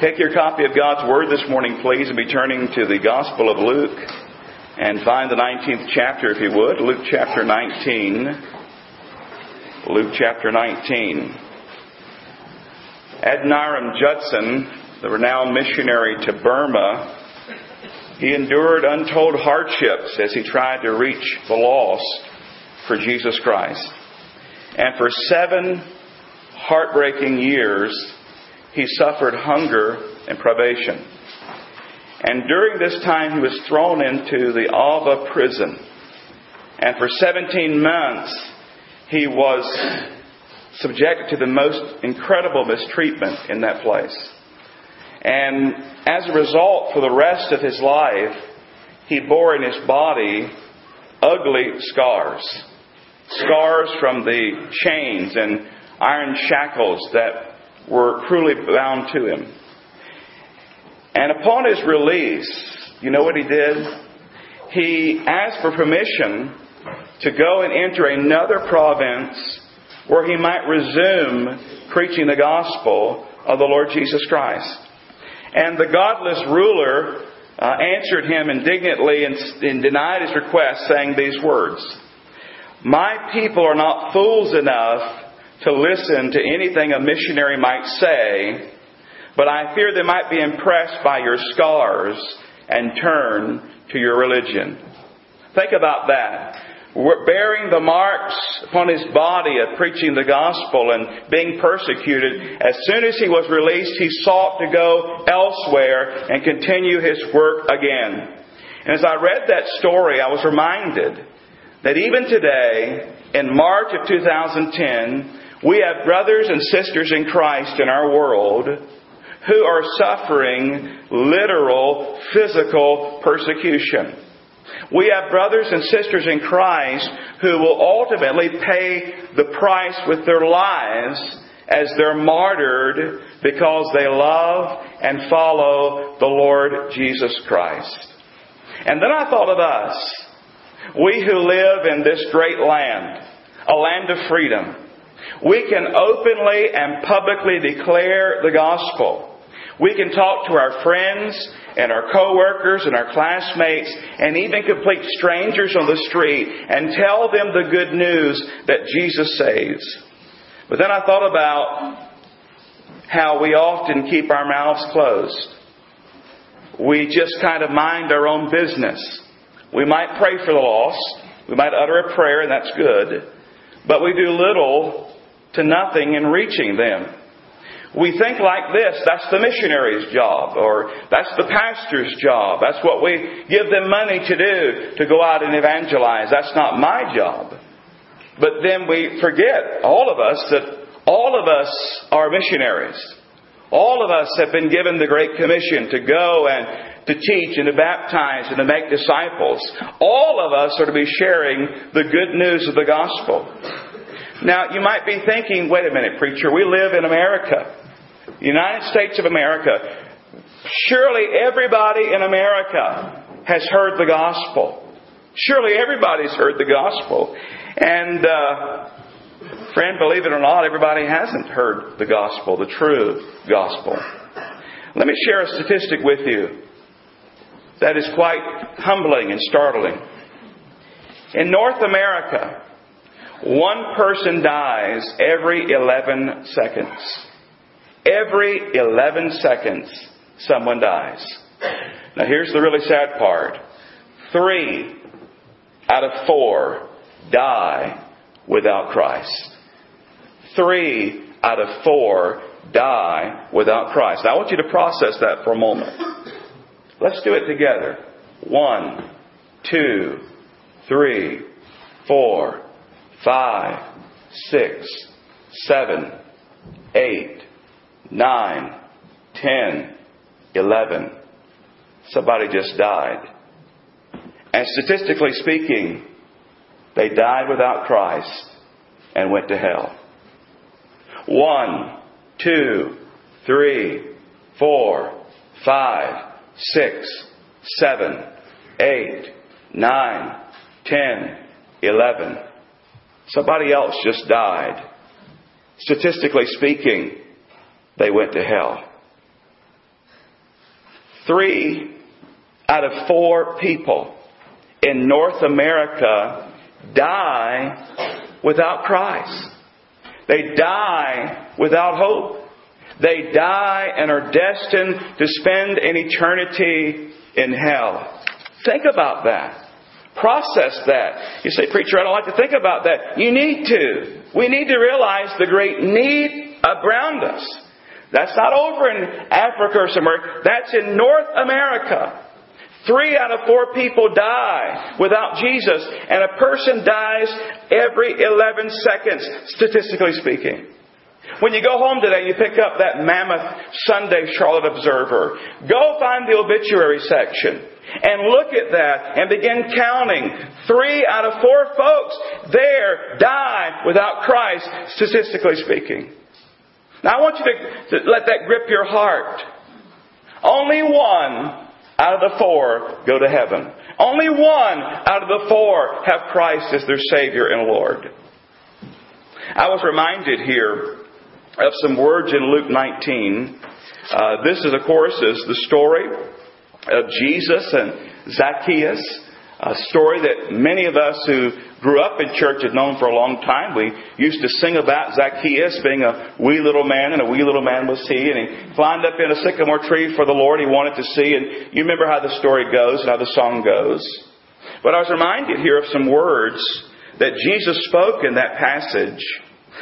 Take your copy of God's Word this morning, please, and be turning to the Gospel of Luke and find the 19th chapter, if you would. Luke chapter 19. Luke chapter 19. Adoniram Judson, the renowned missionary to Burma, he endured untold hardships as he tried to reach the lost for Jesus Christ. And for seven heartbreaking years, he suffered hunger and privation. And during this time, he was thrown into the Ava prison. And for 17 months, he was subjected to the most incredible mistreatment in that place. And as a result, for the rest of his life, he bore in his body ugly scars. Scars from the chains and iron shackles that were cruelly bound to him. And upon his release, you know what he did? He asked for permission to go and enter another province where he might resume preaching the gospel of the Lord Jesus Christ. And the godless ruler uh, answered him indignantly and, and denied his request, saying these words My people are not fools enough to listen to anything a missionary might say, but I fear they might be impressed by your scars and turn to your religion. Think about that. We're Bearing the marks upon his body of preaching the gospel and being persecuted, as soon as he was released, he sought to go elsewhere and continue his work again. And as I read that story, I was reminded that even today, in March of 2010, we have brothers and sisters in Christ in our world who are suffering literal physical persecution. We have brothers and sisters in Christ who will ultimately pay the price with their lives as they're martyred because they love and follow the Lord Jesus Christ. And then I thought of us, we who live in this great land, a land of freedom, we can openly and publicly declare the gospel. We can talk to our friends and our coworkers and our classmates and even complete strangers on the street and tell them the good news that Jesus saves. But then I thought about how we often keep our mouths closed. We just kind of mind our own business. We might pray for the lost. We might utter a prayer, and that's good. But we do little to nothing in reaching them. We think like this, that's the missionary's job, or that's the pastor's job. That's what we give them money to do, to go out and evangelize. That's not my job. But then we forget, all of us, that all of us are missionaries. All of us have been given the Great Commission to go and to teach and to baptize and to make disciples. All of us are to be sharing the good news of the gospel. Now, you might be thinking, wait a minute, preacher, we live in America, United States of America. Surely everybody in America has heard the gospel. Surely everybody's heard the gospel. And, uh, friend, believe it or not, everybody hasn't heard the gospel, the true gospel. Let me share a statistic with you that is quite humbling and startling. In North America, one person dies every 11 seconds. Every 11 seconds, someone dies. Now here's the really sad part. Three out of four die without Christ. Three out of four die without Christ. Now I want you to process that for a moment. Let's do it together. One, two, three, four, five, six, seven, eight, nine, ten, eleven. Somebody just died. And statistically speaking, they died without Christ and went to hell. One, two, three, four, five, six, seven, eight, nine, ten, eleven. Somebody else just died. Statistically speaking, they went to hell. Three out of four people in North America die without Christ. They die without hope. They die and are destined to spend an eternity in hell. Think about that. Process that. You say, Preacher, I don't like to think about that. You need to. We need to realize the great need around us. That's not over in Africa or somewhere. That's in North America. Three out of four people die without Jesus, and a person dies every 11 seconds, statistically speaking. When you go home today, you pick up that mammoth Sunday Charlotte Observer. Go find the obituary section and look at that and begin counting. Three out of four folks there die without Christ, statistically speaking. Now I want you to, to let that grip your heart. Only one out of the four go to heaven. Only one out of the four have Christ as their Savior and Lord. I was reminded here of some words in Luke 19. Uh, this is, of course, is the story of Jesus and Zacchaeus a story that many of us who grew up in church had known for a long time. We used to sing about Zacchaeus being a wee little man, and a wee little man was he, and he climbed up in a sycamore tree for the Lord he wanted to see, and you remember how the story goes and how the song goes. But I was reminded here of some words that Jesus spoke in that passage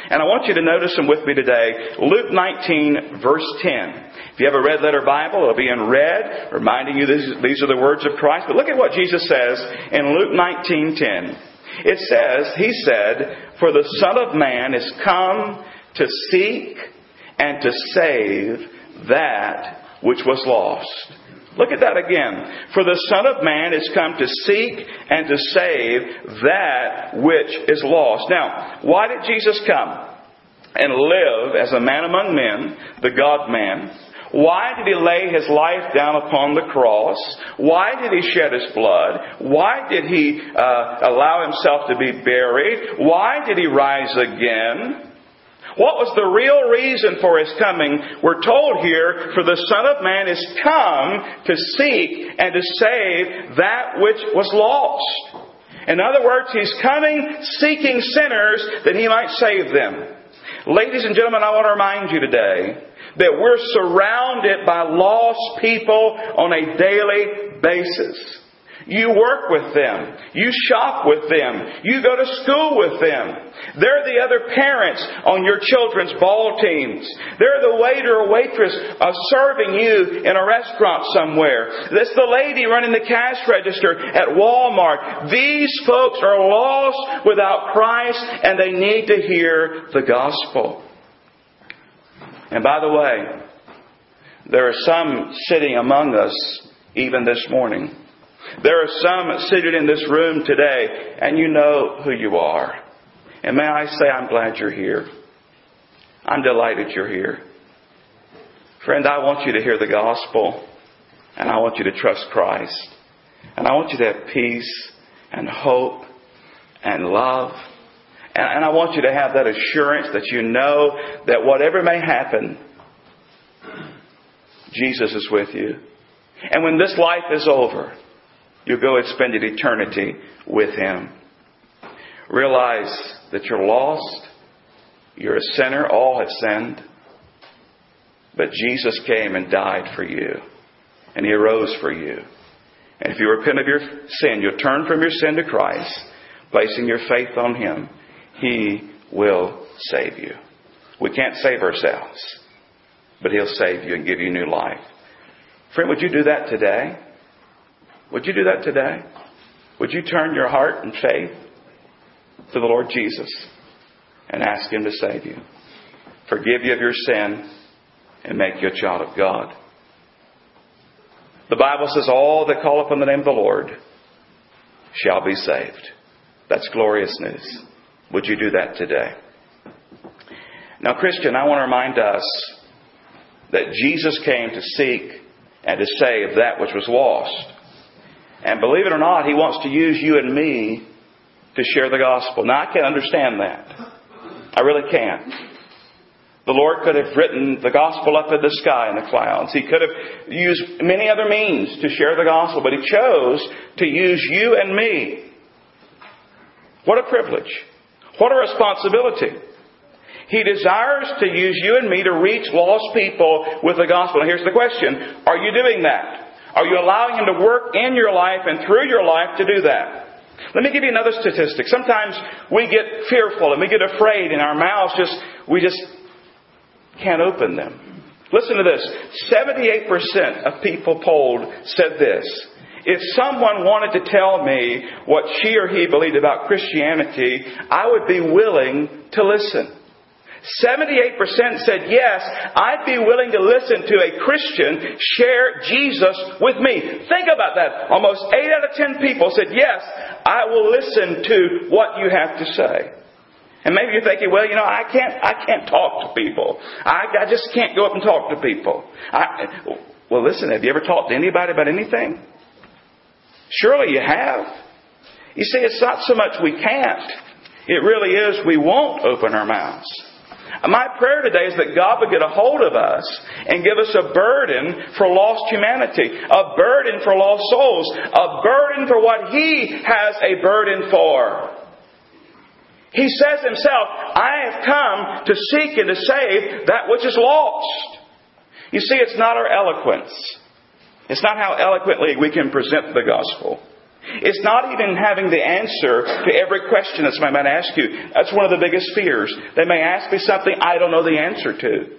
and I want you to notice them with me today. Luke 19, verse 10. If you have a red letter Bible, it'll be in red, reminding you this, these are the words of Christ. But look at what Jesus says in Luke 19:10. It says, He said, For the Son of Man is come to seek and to save that which was lost. Look at that again. For the Son of Man is come to seek and to save that which is lost. Now, why did Jesus come and live as a man among men, the God man? Why did he lay his life down upon the cross? Why did he shed his blood? Why did he uh, allow himself to be buried? Why did he rise again? What was the real reason for his coming? We're told here, for the Son of Man is come to seek and to save that which was lost. In other words, he's coming seeking sinners that he might save them. Ladies and gentlemen, I want to remind you today that we're surrounded by lost people on a daily basis. You work with them. You shop with them. You go to school with them. They're the other parents on your children's ball teams. They're the waiter or waitress of serving you in a restaurant somewhere. That's the lady running the cash register at Walmart. These folks are lost without Christ and they need to hear the gospel. And by the way, there are some sitting among us even this morning there are some seated in this room today, and you know who you are. And may I say, I'm glad you're here. I'm delighted you're here. Friend, I want you to hear the gospel, and I want you to trust Christ. And I want you to have peace and hope and love. And, I want you to have that assurance that you know that whatever may happen, Jesus is with you. And when this life is over, You'll go and spend an eternity with Him. Realize that you're lost. You're a sinner. All have sinned. But Jesus came and died for you. And He arose for you. And if you repent of your sin, you'll turn from your sin to Christ, placing your faith on Him, He will save you. We can't save ourselves, but He'll save you and give you new life. Friend, would you do that today? Would you do that today? Would you turn your heart and faith to the Lord Jesus and ask Him to save you, forgive you of your sin, and make you a child of God? The Bible says, All that call upon the name of the Lord shall be saved. That's glorious news. Would you do that today? Now, Christian, I want to remind us that Jesus came to seek and to save that which was lost. And believe it or not, He wants to use you and me to share the gospel. Now, I can understand that. I really can. The Lord could have written the gospel up in the sky in the clouds. He could have used many other means to share the gospel, but He chose to use you and me. What a privilege. What a responsibility. He desires to use you and me to reach lost people with the gospel. And here's the question. Are you doing that? Are you allowing Him to work in your life and through your life to do that? Let me give you another statistic. Sometimes we get fearful and we get afraid and our mouths just, we just can't open them. Listen to this. 78% of people polled said this. If someone wanted to tell me what she or he believed about Christianity, I would be willing to listen. 78% said, yes, I'd be willing to listen to a Christian share Jesus with me. Think about that. Almost 8 out of 10 people said, yes, I will listen to what you have to say. And maybe you're thinking, well, you know, I can't, I can't talk to people. I, I just can't go up and talk to people. I, well, listen, have you ever talked to anybody about anything? Surely you have. You see, it's not so much we can't. It really is we won't open our mouths. My prayer today is that God would get a hold of us and give us a burden for lost humanity, a burden for lost souls, a burden for what He has a burden for. He says himself, I have come to seek and to save that which is lost. You see, it's not our eloquence. It's not how eloquently we can present the gospel. It's not even having the answer to every question that somebody might ask you. That's one of the biggest fears. They may ask me something I don't know the answer to.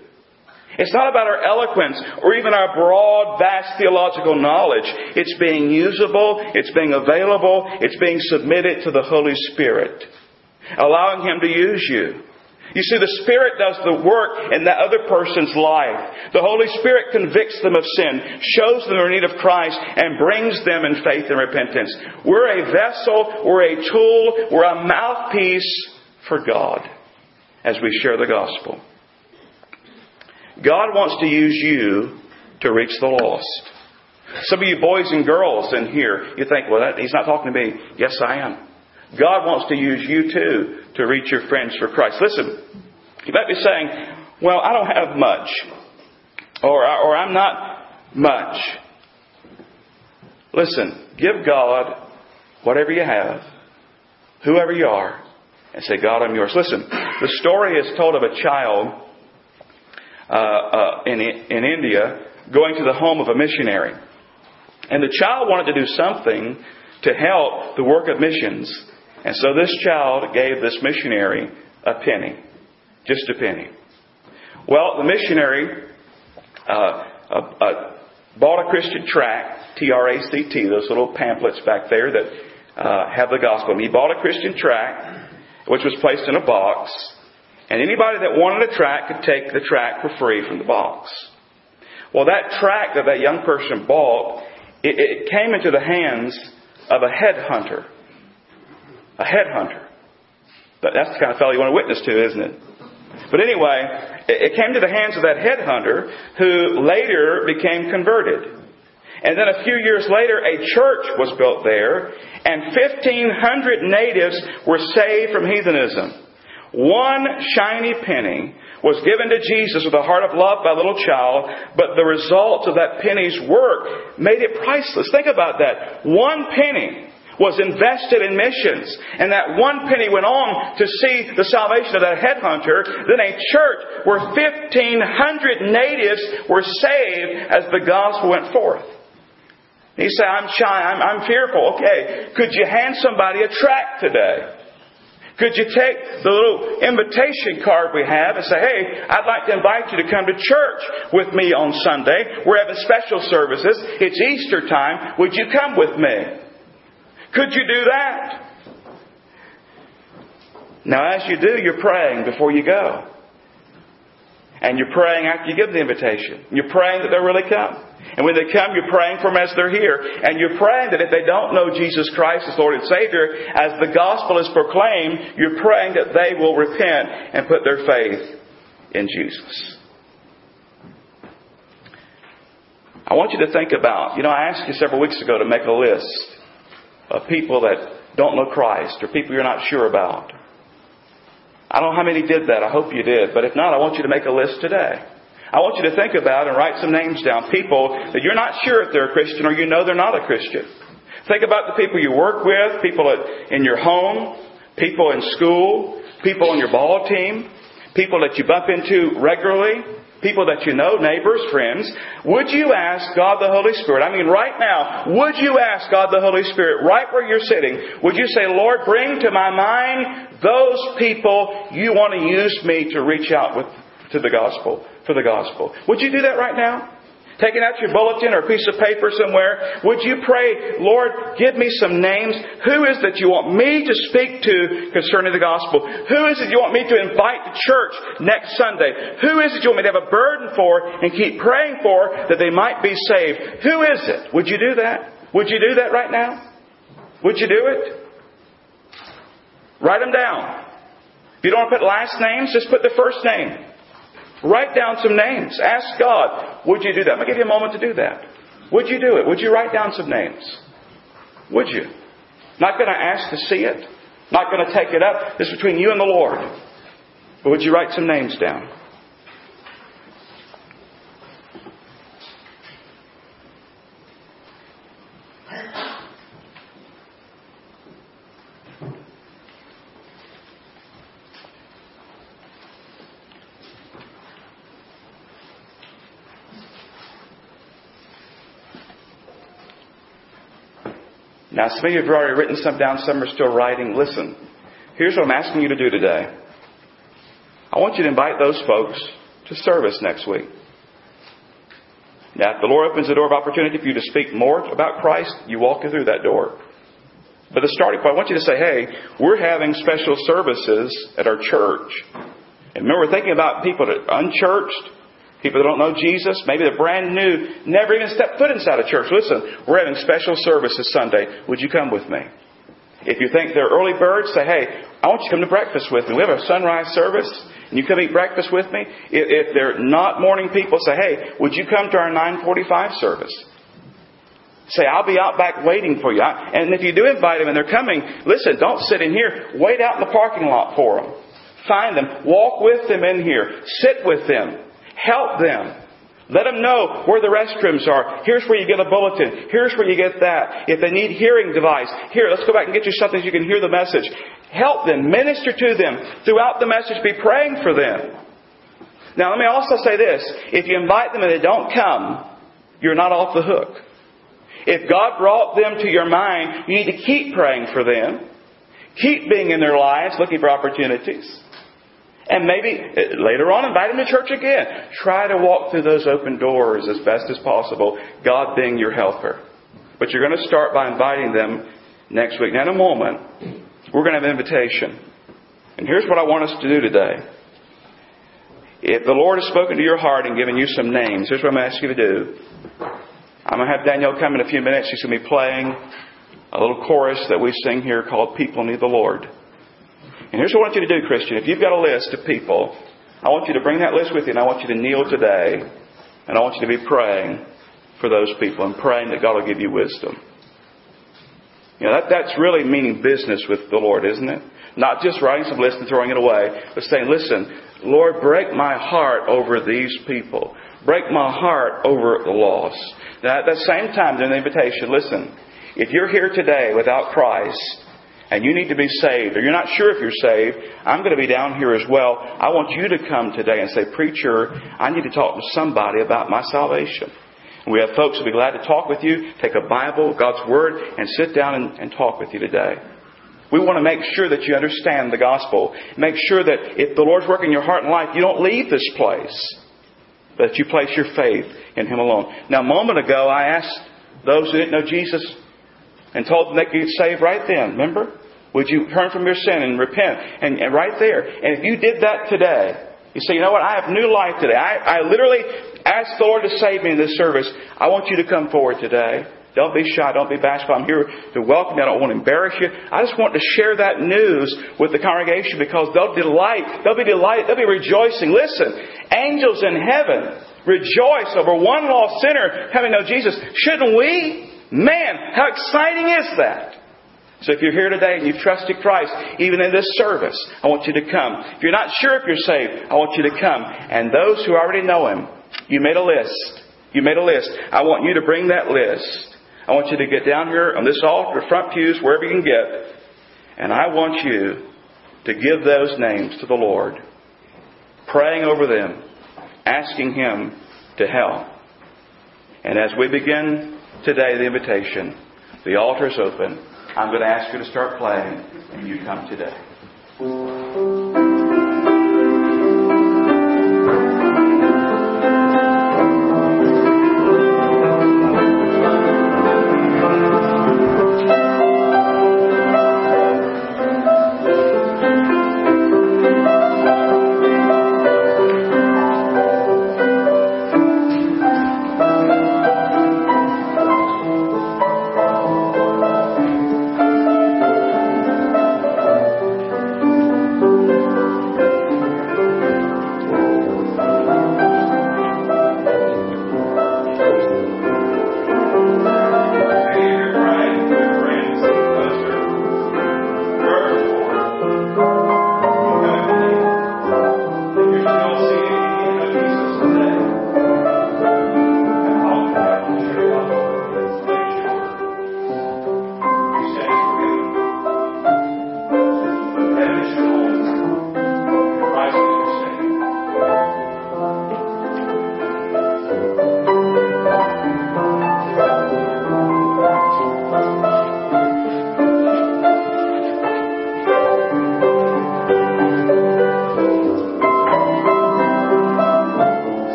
It's not about our eloquence or even our broad, vast theological knowledge. It's being usable, it's being available, it's being submitted to the Holy Spirit, allowing Him to use you. You see, the Spirit does the work in that other person's life. The Holy Spirit convicts them of sin, shows them their need of Christ, and brings them in faith and repentance. We're a vessel, we're a tool, we're a mouthpiece for God as we share the gospel. God wants to use you to reach the lost. Some of you boys and girls in here, you think, well, that, he's not talking to me. Yes, I am. God wants to use you too to reach your friends for Christ. Listen, you might be saying, well, I don't have much, or, or I'm not much. Listen, give God whatever you have, whoever you are, and say, God, I'm yours. Listen, the story is told of a child uh, uh, in, in India going to the home of a missionary. And the child wanted to do something to help the work of missions. And so this child gave this missionary a penny, just a penny. Well, the missionary uh, uh, uh, bought a Christian tract, T R A C T, those little pamphlets back there that uh, have the gospel. And he bought a Christian tract, which was placed in a box, and anybody that wanted a tract could take the tract for free from the box. Well, that tract that that young person bought, it, it came into the hands of a headhunter a headhunter. But that's the kind of fellow you want to witness to, isn't it? But anyway, it came to the hands of that headhunter who later became converted. And then a few years later, a church was built there, and 1,500 natives were saved from heathenism. One shiny penny was given to Jesus with a heart of love by a little child, but the results of that penny's work made it priceless. Think about that. One penny was invested in missions. And that one penny went on to see the salvation of that headhunter. Then a church where 1,500 natives were saved as the gospel went forth. He said, I'm shy, I'm, I'm fearful. Okay, could you hand somebody a tract today? Could you take the little invitation card we have and say, hey, I'd like to invite you to come to church with me on Sunday. We're having special services. It's Easter time. Would you come with me? Could you do that? Now, as you do, you're praying before you go. And you're praying after you give the invitation. You're praying that they'll really come. And when they come, you're praying for them as they're here. And you're praying that if they don't know Jesus Christ as Lord and Savior, as the gospel is proclaimed, you're praying that they will repent and put their faith in Jesus. I want you to think about, you know, I asked you several weeks ago to make a list of people that don't know Christ or people you're not sure about. I don't know how many did that. I hope you did. But if not, I want you to make a list today. I want you to think about and write some names down. People that you're not sure if they're a Christian or you know they're not a Christian. Think about the people you work with, people in your home, people in school, people on your ball team, people that you bump into regularly, people that you know, neighbors, friends. Would you ask God the Holy Spirit? I mean, right now, would you ask God the Holy Spirit right where you're sitting? Would you say, Lord, bring to my mind those people you want to use me to reach out with to the gospel, for the gospel. Would you do that right now? Taking out your bulletin or a piece of paper somewhere, would you pray, Lord, give me some names? Who is that you want me to speak to concerning the gospel? Who is it you want me to invite to church next Sunday? Who is it you want me to have a burden for and keep praying for that they might be saved? Who is it? Would you do that? Would you do that right now? Would you do it? Write them down. If you don't want to put last names, just put the first name. Write down some names. Ask God, would you do that? I'm going to give you a moment to do that. Would you do it? Would you write down some names? Would you? Not going to ask to see it. Not going to take it up. This is between you and the Lord. But would you write some names down? Now, some of you have already written some down, some are still writing. Listen, here's what I'm asking you to do today. I want you to invite those folks to service next week. Now, if the Lord opens the door of opportunity for you to speak more about Christ, you walk through that door. But the starting point, I want you to say, hey, we're having special services at our church. And remember, we're thinking about people that are unchurched, People that don't know Jesus, maybe they're brand new, never even stepped foot inside a church. Listen, we're having special services Sunday. Would you come with me? If you think they're early birds, say, hey, I want you to come to breakfast with me. We have a sunrise service, and you come eat breakfast with me. If, they're not morning people, say, hey, would you come to our 945 service? Say, I'll be out back waiting for you. And if you do invite them and they're coming, listen, don't sit in here. Wait out in the parking lot for them. Find them. Walk with them in here. Sit with them. Help them. Let them know where the restrooms are. Here's where you get a bulletin. Here's where you get that. If they need hearing device, here, let's go back and get you something so you can hear the message. Help them. Minister to them. Throughout the message, be praying for them. Now, let me also say this. If you invite them and they don't come, you're not off the hook. If God brought them to your mind, you need to keep praying for them. Keep being in their lives, looking for opportunities. And maybe uh, later on invite them to church again. Try to walk through those open doors as best as possible, God being your helper. But you're going to start by inviting them next week. Now, in a moment, we're going to have an invitation. And here's what I want us to do today. If the Lord has spoken to your heart and given you some names, here's what I'm going to ask you to do. I'm going to have Danielle come in a few minutes. She's going to be playing a little chorus that we sing here called People Need the Lord. And here's what I want you to do, Christian. If you've got a list of people, I want you to bring that list with you and I want you to kneel today and I want you to be praying for those people and praying that God will give you wisdom. You know, that, that's really meaning business with the Lord, isn't it? Not just writing some list and throwing it away, but saying, listen, Lord, break my heart over these people. Break my heart over the lost. Now, at the same time, during the invitation, listen, if you're here today without Christ, and you need to be saved, or you're not sure if you're saved, I'm going to be down here as well. I want you to come today and say, Preacher, I need to talk to somebody about my salvation. And we have folks who'll be glad to talk with you, take a Bible, God's Word, and sit down and, and talk with you today. We want to make sure that you understand the gospel. Make sure that if the Lord's working your heart and life, you don't leave this place, but you place your faith in Him alone. Now, a moment ago, I asked those who didn't know Jesus and told them they could get saved right then. Remember? Would you turn from your sin and repent? And, and right there. And if you did that today, you say, you know what? I have new life today. I, I literally asked the Lord to save me in this service. I want you to come forward today. Don't be shy. Don't be bashful. I'm here to welcome you. I don't want to embarrass you. I just want to share that news with the congregation because they'll delight. They'll be delighted. They'll be rejoicing. Listen, angels in heaven rejoice over one lost sinner having no Jesus. Shouldn't we? Man, how exciting is that? So if you're here today and you've trusted Christ, even in this service, I want you to come. If you're not sure if you're saved, I want you to come. And those who already know Him, you made a list. You made a list. I want you to bring that list. I want you to get down here on this altar, front pews, wherever you can get. And I want you to give those names to the Lord, praying over them, asking Him to help. And as we begin today the invitation, the altar is open. I'm going to ask you to start playing, and you come today.